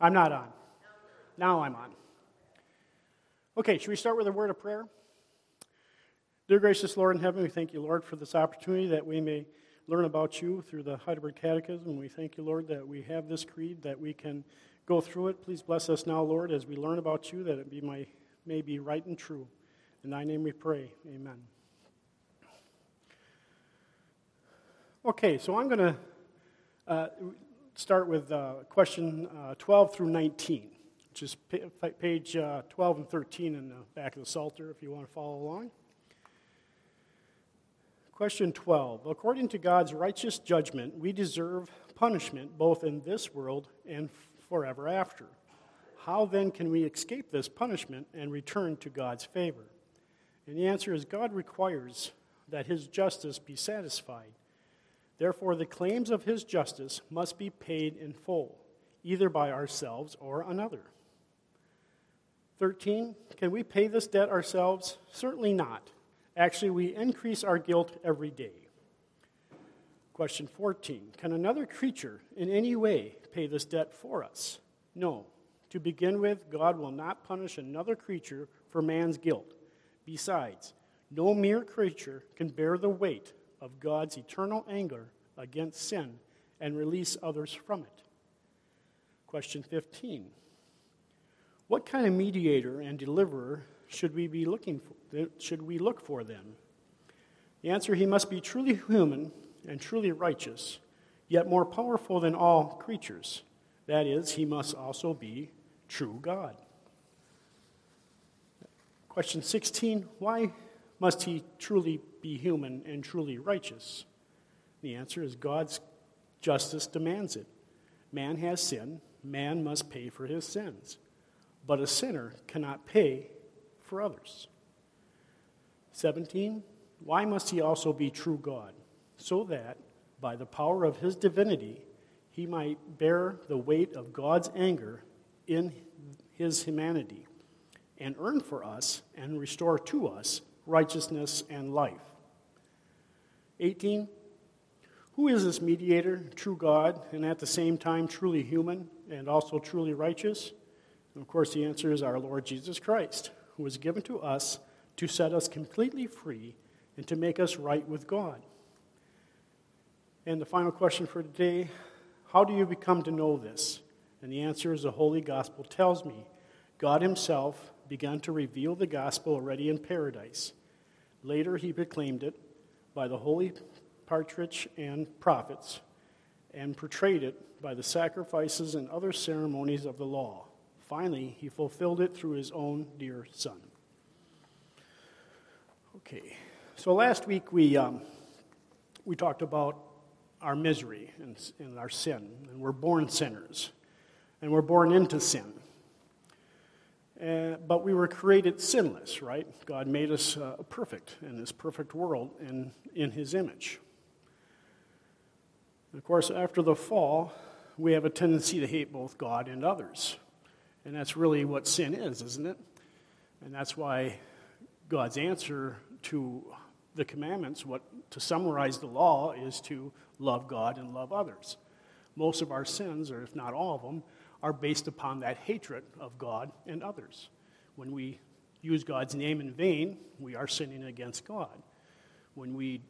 I'm not on. Now I'm on. Okay, should we start with a word of prayer? Dear gracious Lord in heaven, we thank you, Lord, for this opportunity that we may learn about you through the Heidelberg Catechism. We thank you, Lord, that we have this creed, that we can go through it. Please bless us now, Lord, as we learn about you, that it be my, may be right and true. In thy name we pray. Amen. Okay, so I'm going to uh, start with uh, question uh, 12 through 19, which is page uh, 12 and 13 in the back of the Psalter if you want to follow along. Question 12. According to God's righteous judgment, we deserve punishment both in this world and forever after. How then can we escape this punishment and return to God's favor? And the answer is God requires that his justice be satisfied. Therefore, the claims of his justice must be paid in full, either by ourselves or another. 13. Can we pay this debt ourselves? Certainly not. Actually, we increase our guilt every day. Question 14 Can another creature in any way pay this debt for us? No. To begin with, God will not punish another creature for man's guilt. Besides, no mere creature can bear the weight of God's eternal anger against sin and release others from it. Question 15 What kind of mediator and deliverer should we be looking for, should we look for then? The answer he must be truly human and truly righteous, yet more powerful than all creatures. That is, he must also be true God. Question 16 Why must he truly be human and truly righteous? The answer is God's justice demands it. Man has sin, man must pay for his sins. But a sinner cannot pay for others. 17. Why must he also be true God? So that, by the power of his divinity, he might bear the weight of God's anger in his humanity and earn for us and restore to us righteousness and life. 18. Who is this mediator, true God, and at the same time truly human and also truly righteous? And of course, the answer is our Lord Jesus Christ, who was given to us to set us completely free and to make us right with God. And the final question for today how do you become to know this? And the answer is the Holy Gospel tells me God Himself began to reveal the gospel already in paradise. Later, He proclaimed it by the Holy patriarchs and prophets and portrayed it by the sacrifices and other ceremonies of the law. Finally, he fulfilled it through his own dear son. Okay, so last week we, um, we talked about our misery and, and our sin, and we're born sinners, and we're born into sin. Uh, but we were created sinless, right? God made us uh, perfect in this perfect world and in his image. And of course, after the fall, we have a tendency to hate both God and others. And that's really what sin is, isn't it? And that's why God's answer to the commandments, what to summarize the law, is to love God and love others. Most of our sins, or if not all of them, are based upon that hatred of God and others. When we use God's name in vain, we are sinning against God. When we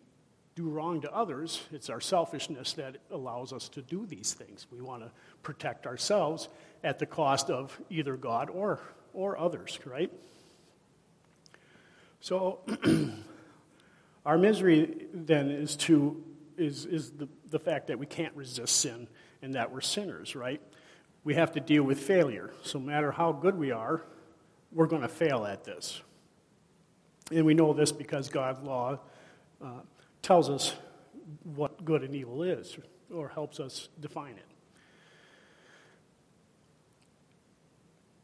do wrong to others, it's our selfishness that allows us to do these things. We want to protect ourselves at the cost of either God or, or others, right? So, our misery then is to is, is the, the fact that we can't resist sin and that we're sinners, right? We have to deal with failure. So, no matter how good we are, we're going to fail at this. And we know this because God's law uh, tells us what good and evil is, or helps us define it.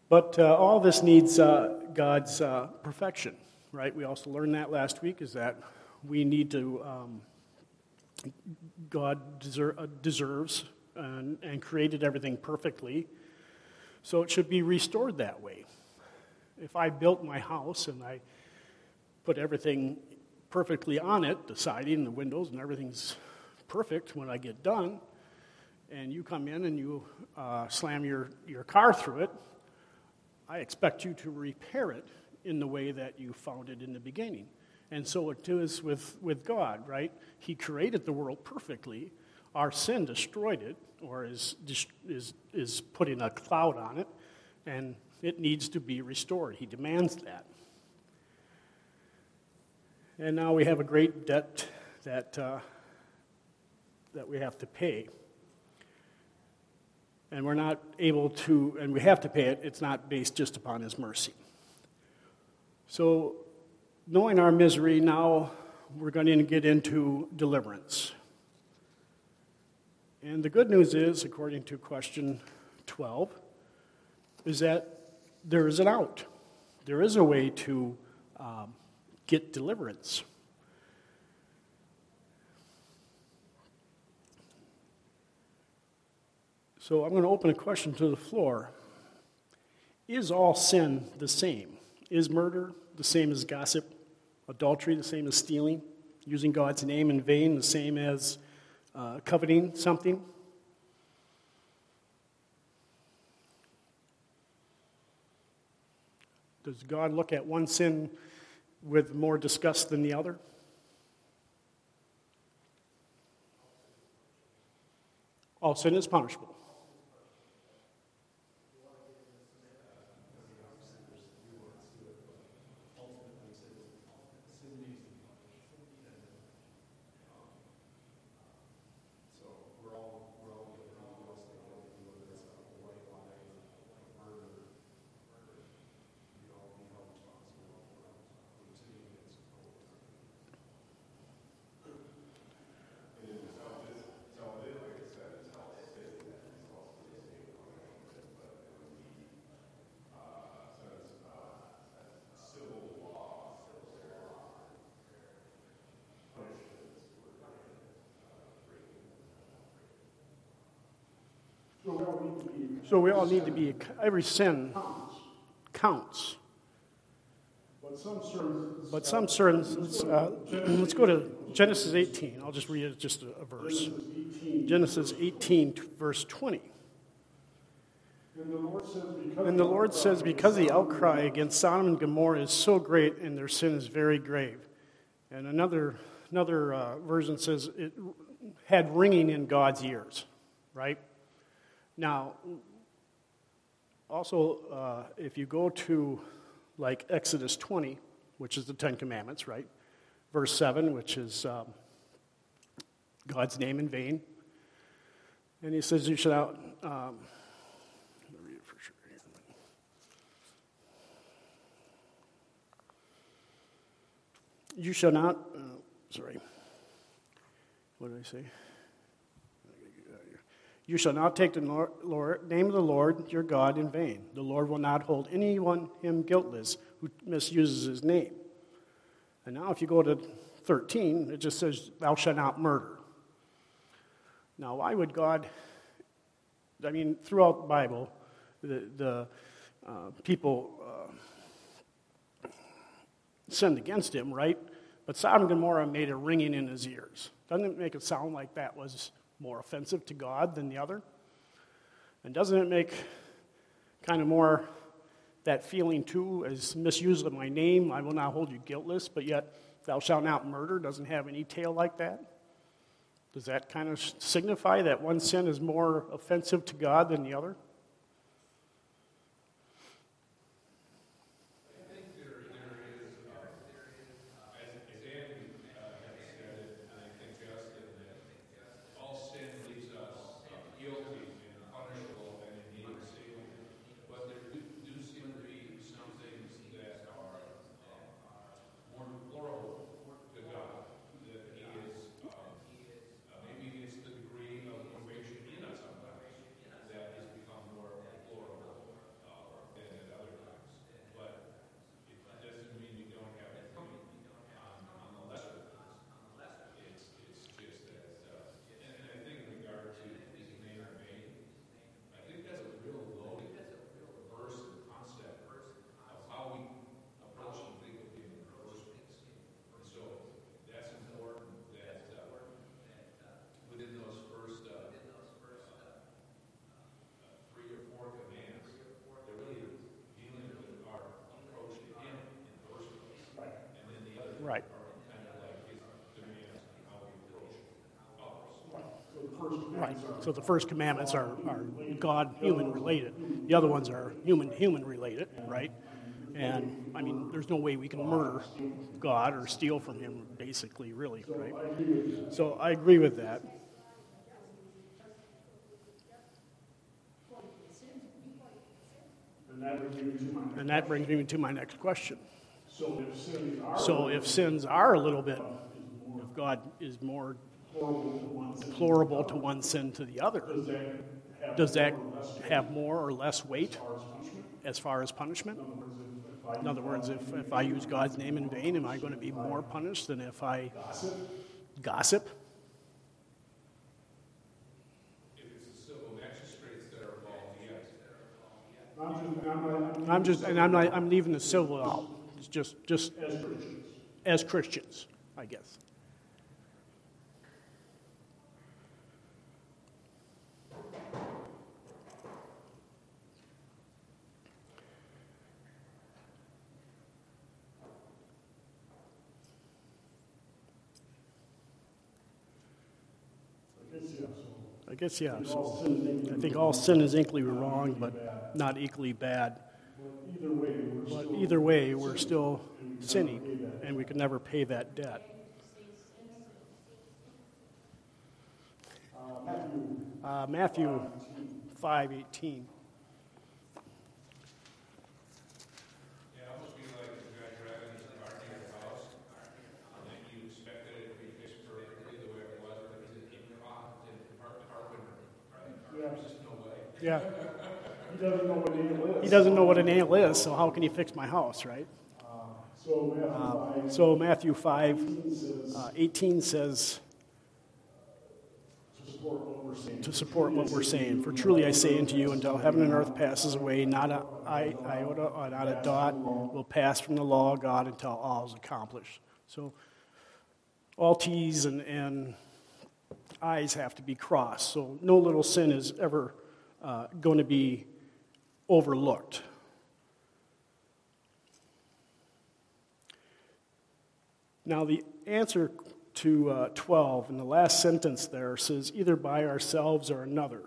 But uh, all this needs uh, God's uh, perfection, right? We also learned that last week, is that we need to, um, God deser- uh, deserves and, and created everything perfectly, so it should be restored that way. If I built my house and I put everything perfectly on it, the siding the windows and everything's perfect when I get done, and you come in and you uh, slam your, your car through it, I expect you to repair it in the way that you found it in the beginning. And so it is with, with God, right? He created the world perfectly. Our sin destroyed it, or is, is, is putting a cloud on it, and it needs to be restored. He demands that. And now we have a great debt that, uh, that we have to pay. And we're not able to, and we have to pay it, it's not based just upon His mercy. So, knowing our misery, now we're going to get into deliverance. And the good news is, according to question 12, is that there is an out. There is a way to um, get deliverance. So I'm going to open a question to the floor. Is all sin the same? Is murder the same as gossip? Adultery the same as stealing? Using God's name in vain the same as uh, coveting something? Does God look at one sin with more disgust than the other? All sin is punishable. So we all need to be, every sin counts. But some certain, uh, let's go to Genesis 18. I'll just read just a, a verse. Genesis 18, verse 20. And the Lord says, Because the outcry against Sodom and Gomorrah is so great and their sin is very grave. And another, another uh, version says it had ringing in God's ears, right? Now, also, uh, if you go to like Exodus 20, which is the Ten Commandments, right? Verse 7, which is um, God's name in vain. And he says, You shall out. Um, read it for sure. You shall not, uh, sorry, what did I say? You shall not take the name of the Lord your God in vain. The Lord will not hold anyone him guiltless who misuses his name. And now, if you go to 13, it just says, Thou shalt not murder. Now, why would God, I mean, throughout the Bible, the, the uh, people uh, sinned against him, right? But Sodom and Gomorrah made a ringing in his ears. Doesn't it make it sound like that was more offensive to God than the other? And doesn't it make kind of more that feeling too as misuse of my name, I will not hold you guiltless, but yet thou shalt not murder doesn't have any tail like that? Does that kind of signify that one sin is more offensive to God than the other? Right. So the first commandments are, are God human related. The other ones are human human related, right? And I mean, there's no way we can murder God or steal from Him, basically, really, right? So I agree with that. And that brings me to my next question. So if sins are a little bit, if God is more deplorable to one sin to the other, does that have more or less weight as far as punishment? In other words, if, if I use God's name in vain, am I going to be more punished than if I gossip? I'm just, and I'm, not, I'm leaving the civil out. It's just, just as Christians, as Christians I guess. Guess, yeah. So I think all sin is equally wrong, but not equally bad. But either way, we're still sinning, and we can never pay that debt. Uh, Matthew 5:18. Yeah. He doesn't know what a nail is. He doesn't know what is, so how can he fix my house, right? so, Matthew uh, 5, so Matthew 5 uh, 18 says, to support what we're saying. For truly I say unto you, until heaven and earth passes away, not a iota or not a dot will pass from the law of God until all is accomplished. So all T's and, and I's have to be crossed. So no little sin is ever uh, going to be overlooked. Now, the answer to uh, 12 in the last sentence there says either by ourselves or another.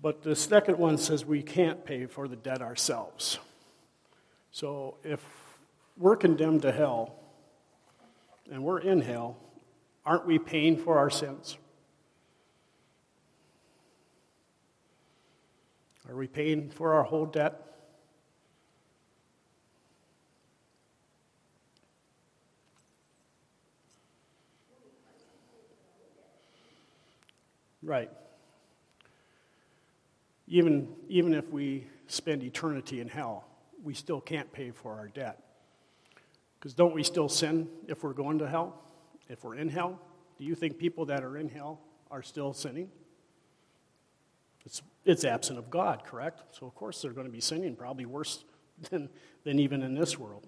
But the second one says we can't pay for the debt ourselves. So if we're condemned to hell and we're in hell, Aren't we paying for our sins? Are we paying for our whole debt? Right. Even, even if we spend eternity in hell, we still can't pay for our debt. Because don't we still sin if we're going to hell? If we're in hell, do you think people that are in hell are still sinning? It's, it's absent of God, correct? So, of course, they're going to be sinning, probably worse than, than even in this world.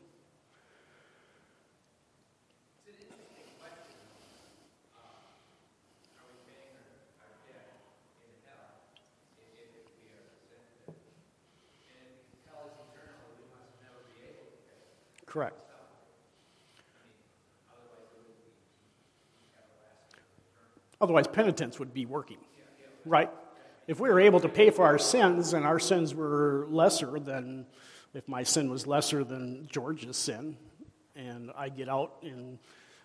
Correct. Otherwise, penitence would be working, right? If we were able to pay for our sins and our sins were lesser than, if my sin was lesser than George's sin, and I get out in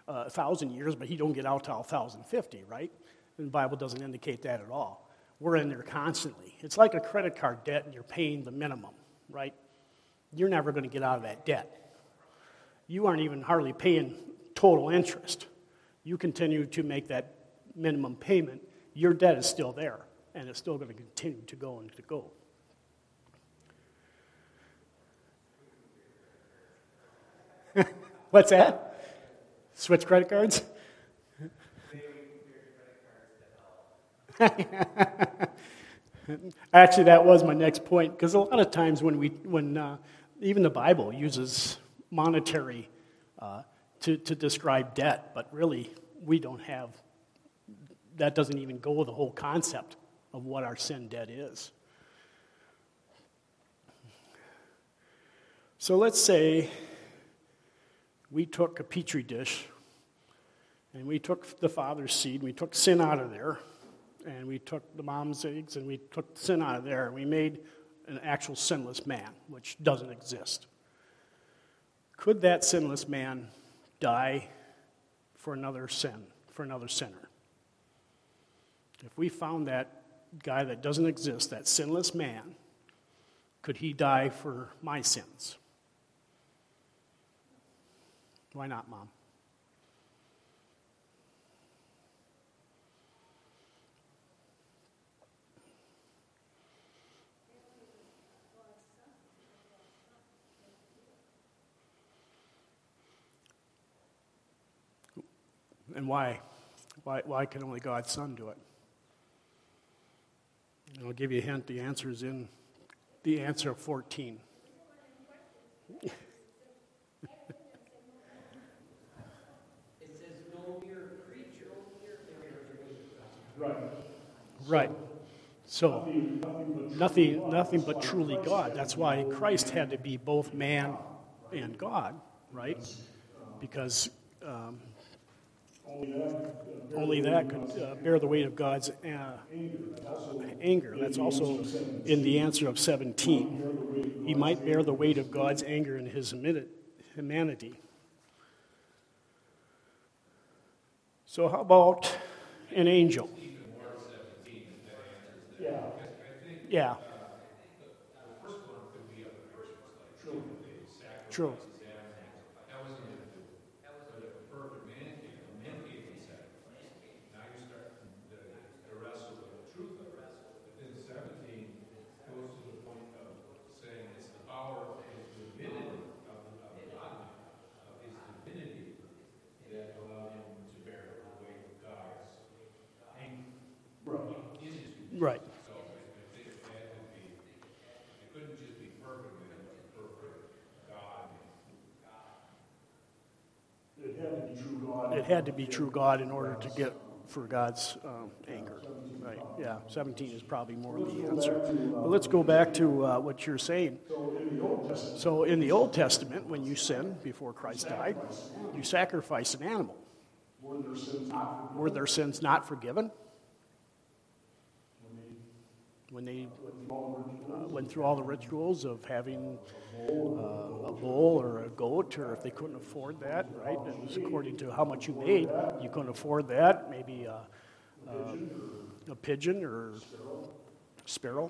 uh, a thousand years, but he don't get out till 1050, right? And the Bible doesn't indicate that at all. We're in there constantly. It's like a credit card debt and you're paying the minimum, right? You're never going to get out of that debt. You aren't even hardly paying total interest. You continue to make that minimum payment, your debt is still there, and it's still going to continue to go and to go. What's that? Switch credit cards? Actually, that was my next point because a lot of times when we, when uh, even the Bible uses monetary uh, to, to describe debt, but really we don't have that doesn't even go with the whole concept of what our sin debt is. So let's say we took a petri dish And we took the father's seed, and we took sin out of there, and we took the mom's eggs, and we took sin out of there, and we made an actual sinless man, which doesn't exist. Could that sinless man die for another sin, for another sinner? If we found that guy that doesn't exist, that sinless man, could he die for my sins? Why not, Mom? And why? Why, why can only God's Son do it? And I'll give you a hint. The answer is in the answer of 14. Right. Right. So, nothing, nothing but truly God. That's why Christ had to be both man and God, right? Because um, only that could uh, bear the weight of God's uh, anger. That's also in the answer of 17. He might bear the weight of God's anger in his humanity. So, how about an angel? Yeah. Yeah. True. Right. It had to be true God in order to get for God's um, anger. Right. Yeah. 17 is probably more of the answer. But let's go back to uh, what you're saying. So in the Old Testament, when you sin before Christ died, you sacrifice an animal. Were their sins not forgiven? When they uh, went through all the rituals of having uh, a bull or a goat, or if they couldn't afford that, right? It was according to how much you made. You couldn't afford that, maybe a, a, a pigeon or sparrow.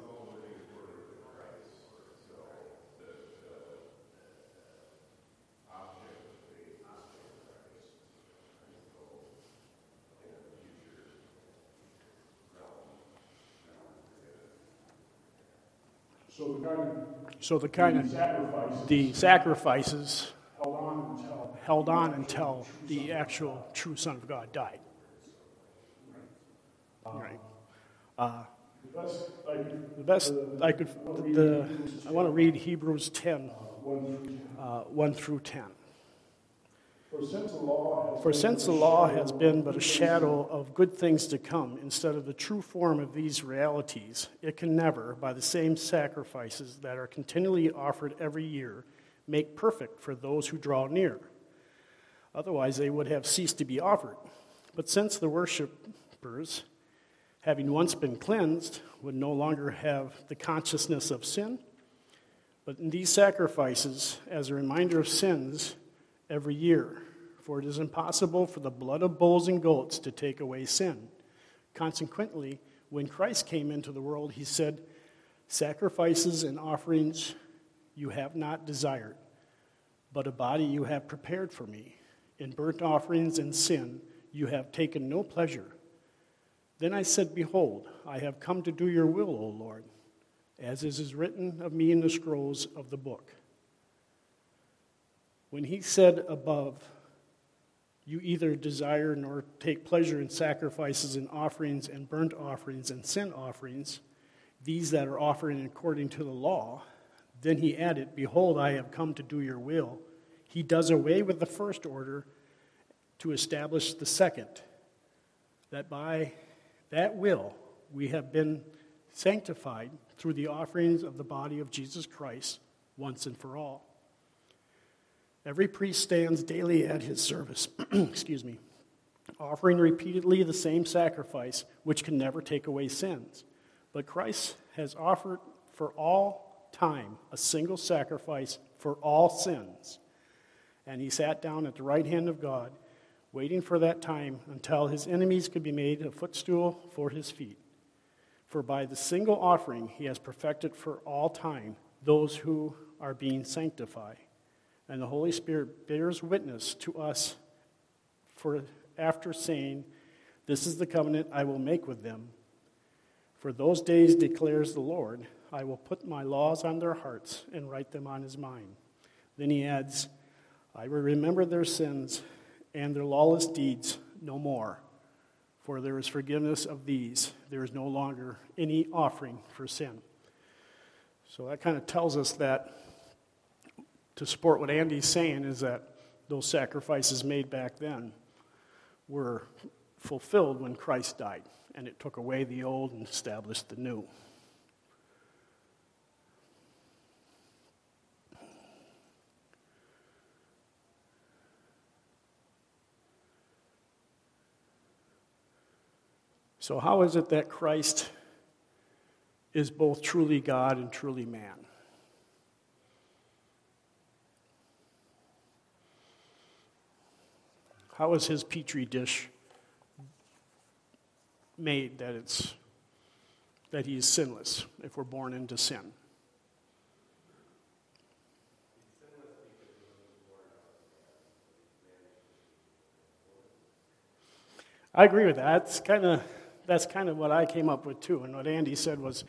So the kind of, so the, kind of sacrifices, the sacrifices held on until, held on until the actual true Son of God died. Right. Uh, the best I could, the, I want to read Hebrews 10, uh, 1 through 10. For since the law has been but a shadow of good things to come, instead of the true form of these realities, it can never, by the same sacrifices that are continually offered every year, make perfect for those who draw near. Otherwise, they would have ceased to be offered. But since the worshippers, having once been cleansed, would no longer have the consciousness of sin, but in these sacrifices, as a reminder of sins, every year, for it is impossible for the blood of bulls and goats to take away sin. Consequently, when Christ came into the world, he said, Sacrifices and offerings you have not desired, but a body you have prepared for me. In burnt offerings and sin you have taken no pleasure. Then I said, Behold, I have come to do your will, O Lord, as is written of me in the scrolls of the book. When he said above, You either desire nor take pleasure in sacrifices and offerings and burnt offerings and sin offerings, these that are offered according to the law, then he added, Behold, I have come to do your will. He does away with the first order to establish the second, that by that will we have been sanctified through the offerings of the body of Jesus Christ once and for all. Every priest stands daily at his service, excuse me, offering repeatedly the same sacrifice, which can never take away sins. But Christ has offered for all time a single sacrifice for all sins. And he sat down at the right hand of God, waiting for that time until his enemies could be made a footstool for his feet. For by the single offering he has perfected for all time those who are being sanctified. And the Holy Spirit bears witness to us for after saying, This is the covenant I will make with them. For those days, declares the Lord, I will put my laws on their hearts and write them on his mind. Then he adds, I will remember their sins and their lawless deeds no more. For there is forgiveness of these. There is no longer any offering for sin. So that kind of tells us that to support what Andy's saying is that those sacrifices made back then were fulfilled when Christ died, and it took away the old and established the new. So, how is it that Christ is both truly God and truly man? How is his petri dish made that it's that he is sinless if we're born into sin? I agree with that. That's kind of that's kind of what I came up with too. And what Andy said was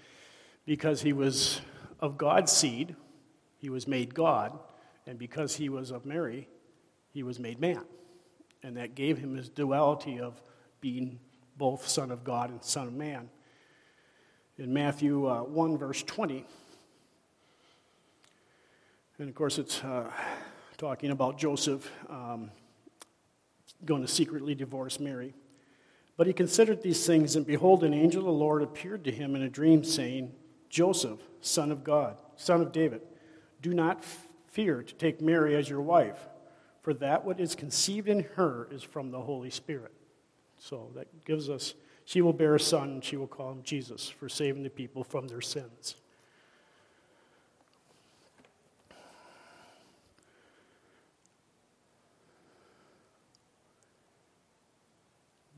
because he was of God's seed, he was made God, and because he was of Mary, he was made man and that gave him his duality of being both Son of God and Son of Man. In Matthew uh, 1, verse 20, and of course it's uh, talking about Joseph um, going to secretly divorce Mary. But he considered these things, and behold, an angel of the Lord appeared to him in a dream, saying, Joseph, son of God, son of David, do not fear to take Mary as your wife for that what is conceived in her is from the Holy Spirit. So that gives us, she will bear a son, and she will call him Jesus for saving the people from their sins.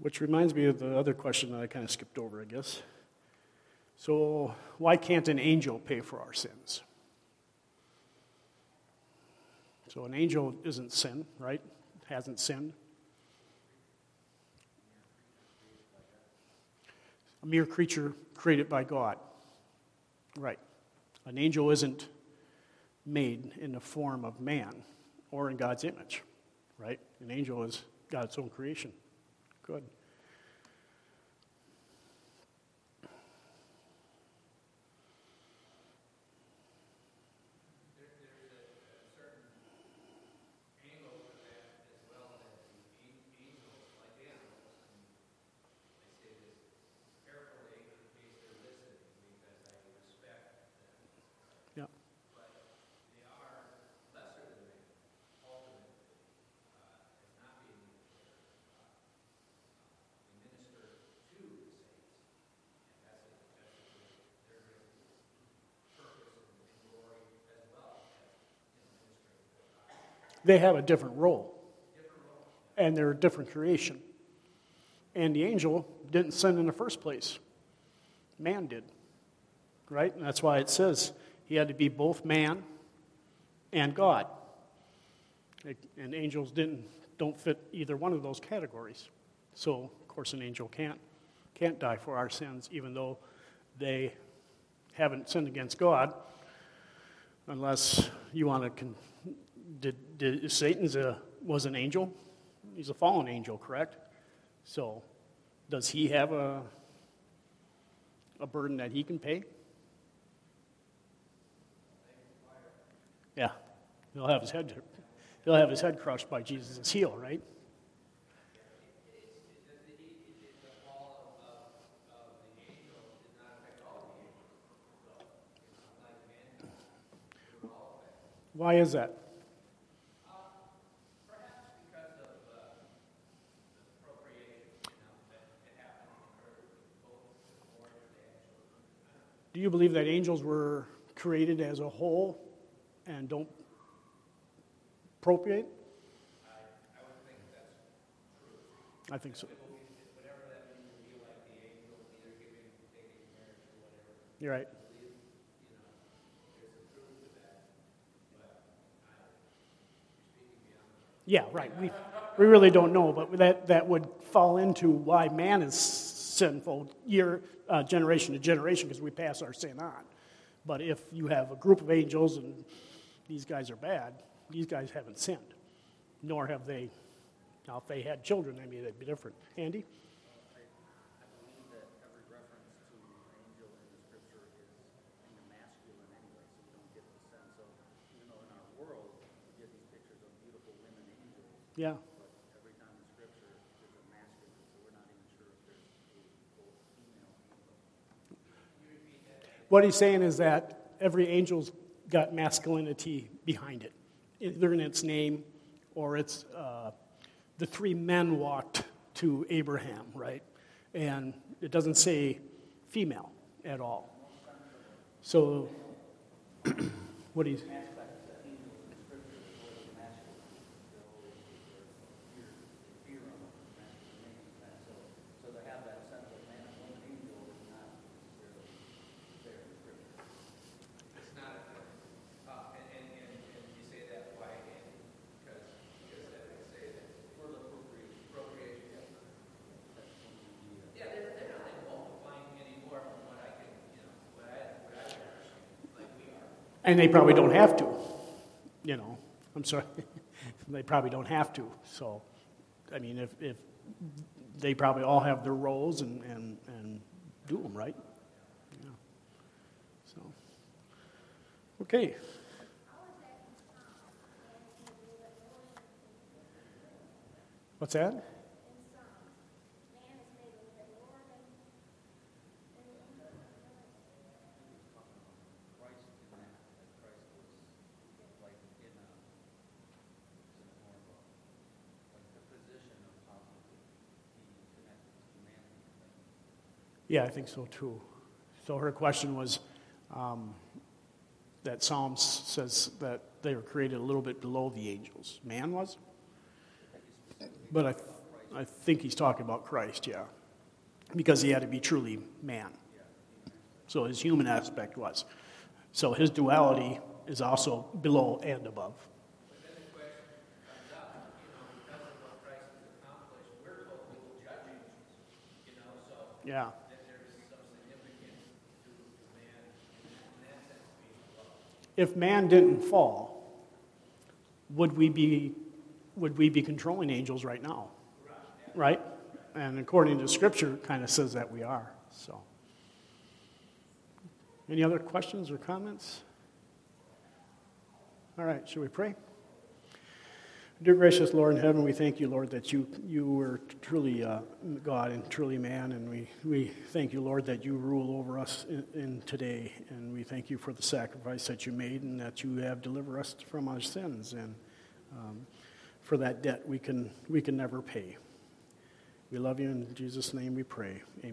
Which reminds me of the other question that I kind of skipped over, I guess. So, why can't an angel pay for our sins? So an angel isn't sin, right? Hasn't sinned. A mere creature created by God. Right. An angel isn't made in the form of man or in God's image, right? An angel is God's own creation. Good. They have a different role. And they're a different creation. And the angel didn't sin in the first place, man did. Right? And that's why it says he had to be both man and God. And angels didn't don't fit either one of those categories. So, of course, an angel can't can't die for our sins, even though they haven't sinned against God, unless you want to con- did, did Satan's a, was an angel? He's a fallen angel, correct? So, does he have a, a burden that he can pay? Yeah, he'll have his head he'll have his head crushed by Jesus' heel, right? Why is that? You believe that angels were created as a whole and don't procreate? I think so. You're right. Yeah, right. We, we really don't know, but that, that would fall into why man is sinful year, uh, generation to generation, because we pass our sin on. But if you have a group of angels and these guys are bad, these guys haven't sinned, nor have they. Now, if they had children, I mean, they'd be different. Andy? I, I believe that every reference to angel in the scripture is in the masculine anyway, so we don't get the sense of, even though in our world, we get these pictures of beautiful women angels, Yeah. but every time in scripture, there's a masculine, so we're not even sure if there's a full female angel. What he's saying is that every angel's got masculinity behind it, either in its name or it's uh, the three men walked to Abraham, right? And it doesn't say female at all. So, what he's. So to have that sense of man and woman angel is not necessarily there in scripture. It's not a thing. Uh, and, and, and, and you say that why, Andy? Because, because that would say that for the procreation, procreation. Yeah, they're, they're not like multiplying anymore from what I can, you know, what I, what I understand, like we are. And they probably don't have to, you know. I'm sorry. they probably don't have to. So, I mean, if, if they probably all have their roles and, and, and do them, right? Yeah. So, okay. What's that? Christ in that, that Christ was like in a, in a more of a, like the position of how he connected to humanity. Yeah, I think so too. So her question was um, that Psalms says that they were created a little bit below the angels. Man was? But I, I think he's talking about Christ, yeah. Because he had to be truly man. So his human aspect was. So his duality is also below and above. But then the question comes up, you know, because of what Christ has accomplished, we're told we will judge angels, you know, so Yeah. that there's some significance to, to man in that, in that sense being above. If man didn't fall, would we be, would we be controlling angels right now? Right? And according to Scripture, kind of says that we are. So, any other questions or comments? All right, shall we pray? Dear gracious Lord in heaven, we thank you, Lord, that you, you were truly uh, God and truly man. And we, we thank you, Lord, that you rule over us in, in today. And we thank you for the sacrifice that you made and that you have delivered us from our sins. And um, for that debt we can, we can never pay. We love you. In Jesus' name we pray. Amen.